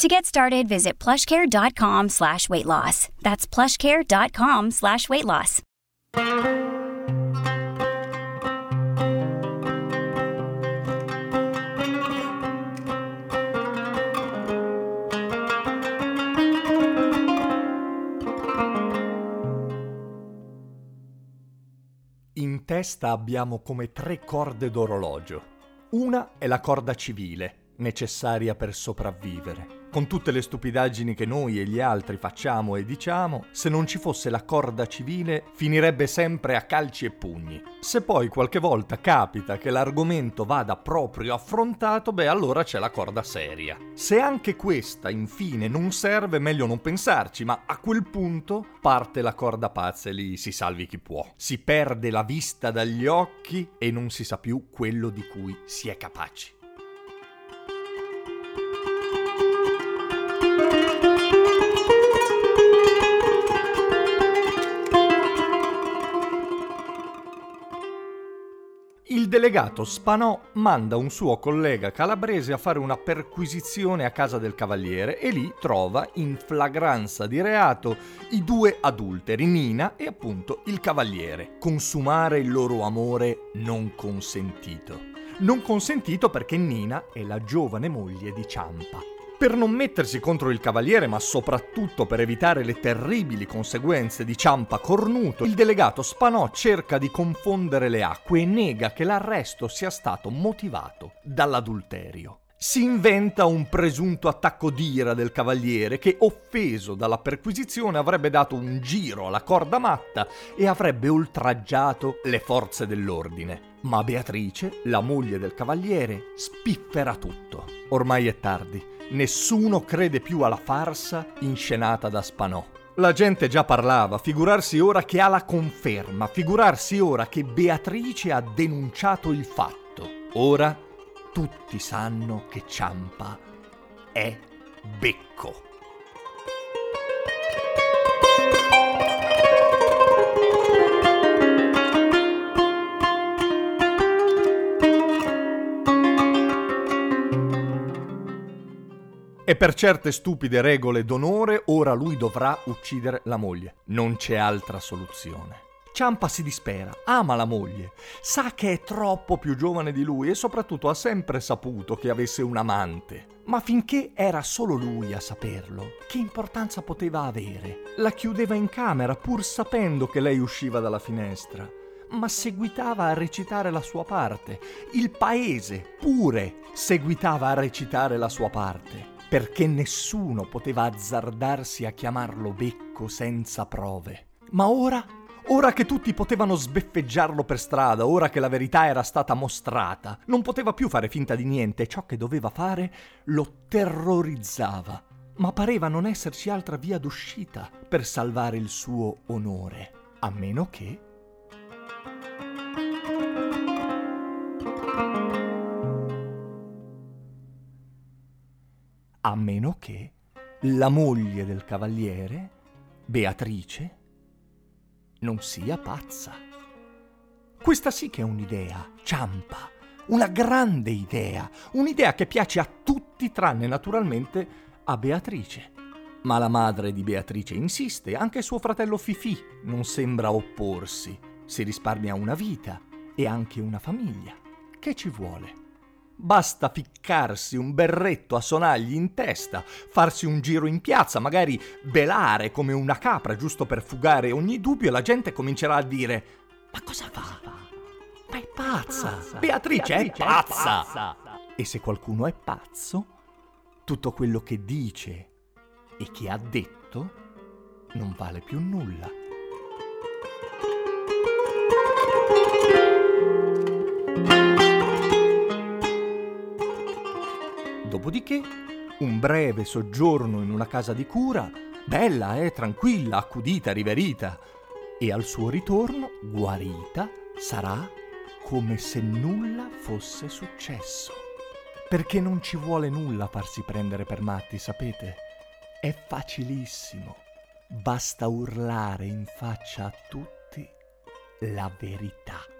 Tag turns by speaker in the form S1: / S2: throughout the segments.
S1: To get started, visit plushcare.com slash weight loss. That's plushcare.com slash weight loss.
S2: In testa abbiamo come tre corde d'orologio. Una è la corda civile, necessaria per sopravvivere. Con tutte le stupidaggini che noi e gli altri facciamo e diciamo, se non ci fosse la corda civile finirebbe sempre a calci e pugni. Se poi qualche volta capita che l'argomento vada proprio affrontato, beh allora c'è la corda seria. Se anche questa infine non serve, meglio non pensarci, ma a quel punto parte la corda pazza e lì si salvi chi può. Si perde la vista dagli occhi e non si sa più quello di cui si è capaci. Delegato Spanò manda un suo collega calabrese a fare una perquisizione a casa del cavaliere e lì trova in flagranza di reato i due adulteri, Nina e appunto il cavaliere, consumare il loro amore non consentito. Non consentito perché Nina è la giovane moglie di Ciampa. Per non mettersi contro il cavaliere, ma soprattutto per evitare le terribili conseguenze di Ciampa cornuto, il delegato Spanò cerca di confondere le acque e nega che l'arresto sia stato motivato dall'adulterio. Si inventa un presunto attacco d'ira del cavaliere che, offeso dalla perquisizione, avrebbe dato un giro alla corda matta e avrebbe oltraggiato le forze dell'ordine. Ma Beatrice, la moglie del cavaliere, spiffera tutto. Ormai è tardi nessuno crede più alla farsa inscenata da Spanò. La gente già parlava, figurarsi ora che ha la conferma, figurarsi ora che Beatrice ha denunciato il fatto. Ora tutti sanno che Ciampa è becco. E per certe stupide regole d'onore ora lui dovrà uccidere la moglie. Non c'è altra soluzione. Ciampa si dispera, ama la moglie, sa che è troppo più giovane di lui e soprattutto ha sempre saputo che avesse un amante. Ma finché era solo lui a saperlo, che importanza poteva avere? La chiudeva in camera pur sapendo che lei usciva dalla finestra ma seguitava a recitare la sua parte. Il paese pure seguitava a recitare la sua parte perché nessuno poteva azzardarsi a chiamarlo becco senza prove. Ma ora, ora che tutti potevano sbeffeggiarlo per strada, ora che la verità era stata mostrata, non poteva più fare finta di niente e ciò che doveva fare lo terrorizzava. Ma pareva non esserci altra via d'uscita per salvare il suo onore, a meno che a meno che la moglie del cavaliere, Beatrice, non sia pazza. Questa sì che è un'idea, ciampa, una grande idea, un'idea che piace a tutti tranne naturalmente a Beatrice. Ma la madre di Beatrice insiste, anche suo fratello Fifì non sembra opporsi. Si risparmia una vita e anche una famiglia. Che ci vuole? Basta ficcarsi un berretto a sonagli in testa, farsi un giro in piazza, magari belare come una capra giusto per fugare ogni dubbio e la gente comincerà a dire Ma cosa fa? Ma è pazza! pazza. Beatrice, Beatrice, è, pazza. è pazza! E se qualcuno è pazzo, tutto quello che dice e che ha detto non vale più nulla. Dopodiché, un breve soggiorno in una casa di cura, bella, eh, tranquilla, accudita, riverita. e al suo ritorno, guarita, sarà come se nulla fosse successo. Perché non ci vuole nulla farsi prendere per matti, sapete? È facilissimo. Basta urlare in faccia a tutti la verità.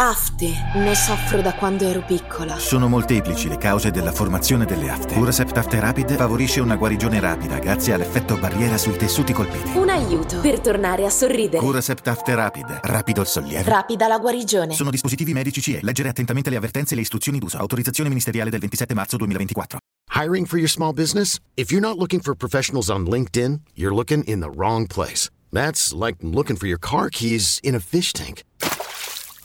S3: Afte. Ne soffro da quando ero piccola.
S4: Sono molteplici le cause della formazione delle afte. Curasept After Rapid favorisce una guarigione rapida grazie all'effetto barriera sui tessuti colpiti.
S3: Un aiuto per tornare a sorridere.
S4: Curasept After Rapid. Rapido il sollievo.
S3: Rapida la guarigione.
S4: Sono dispositivi medici CE. Leggere attentamente le avvertenze e le istruzioni d'uso. Autorizzazione ministeriale del 27 marzo 2024.
S5: Hiring for your small business? If you're not looking for professionals on LinkedIn, you're looking in the wrong place. That's like looking for your car keys in a fish tank.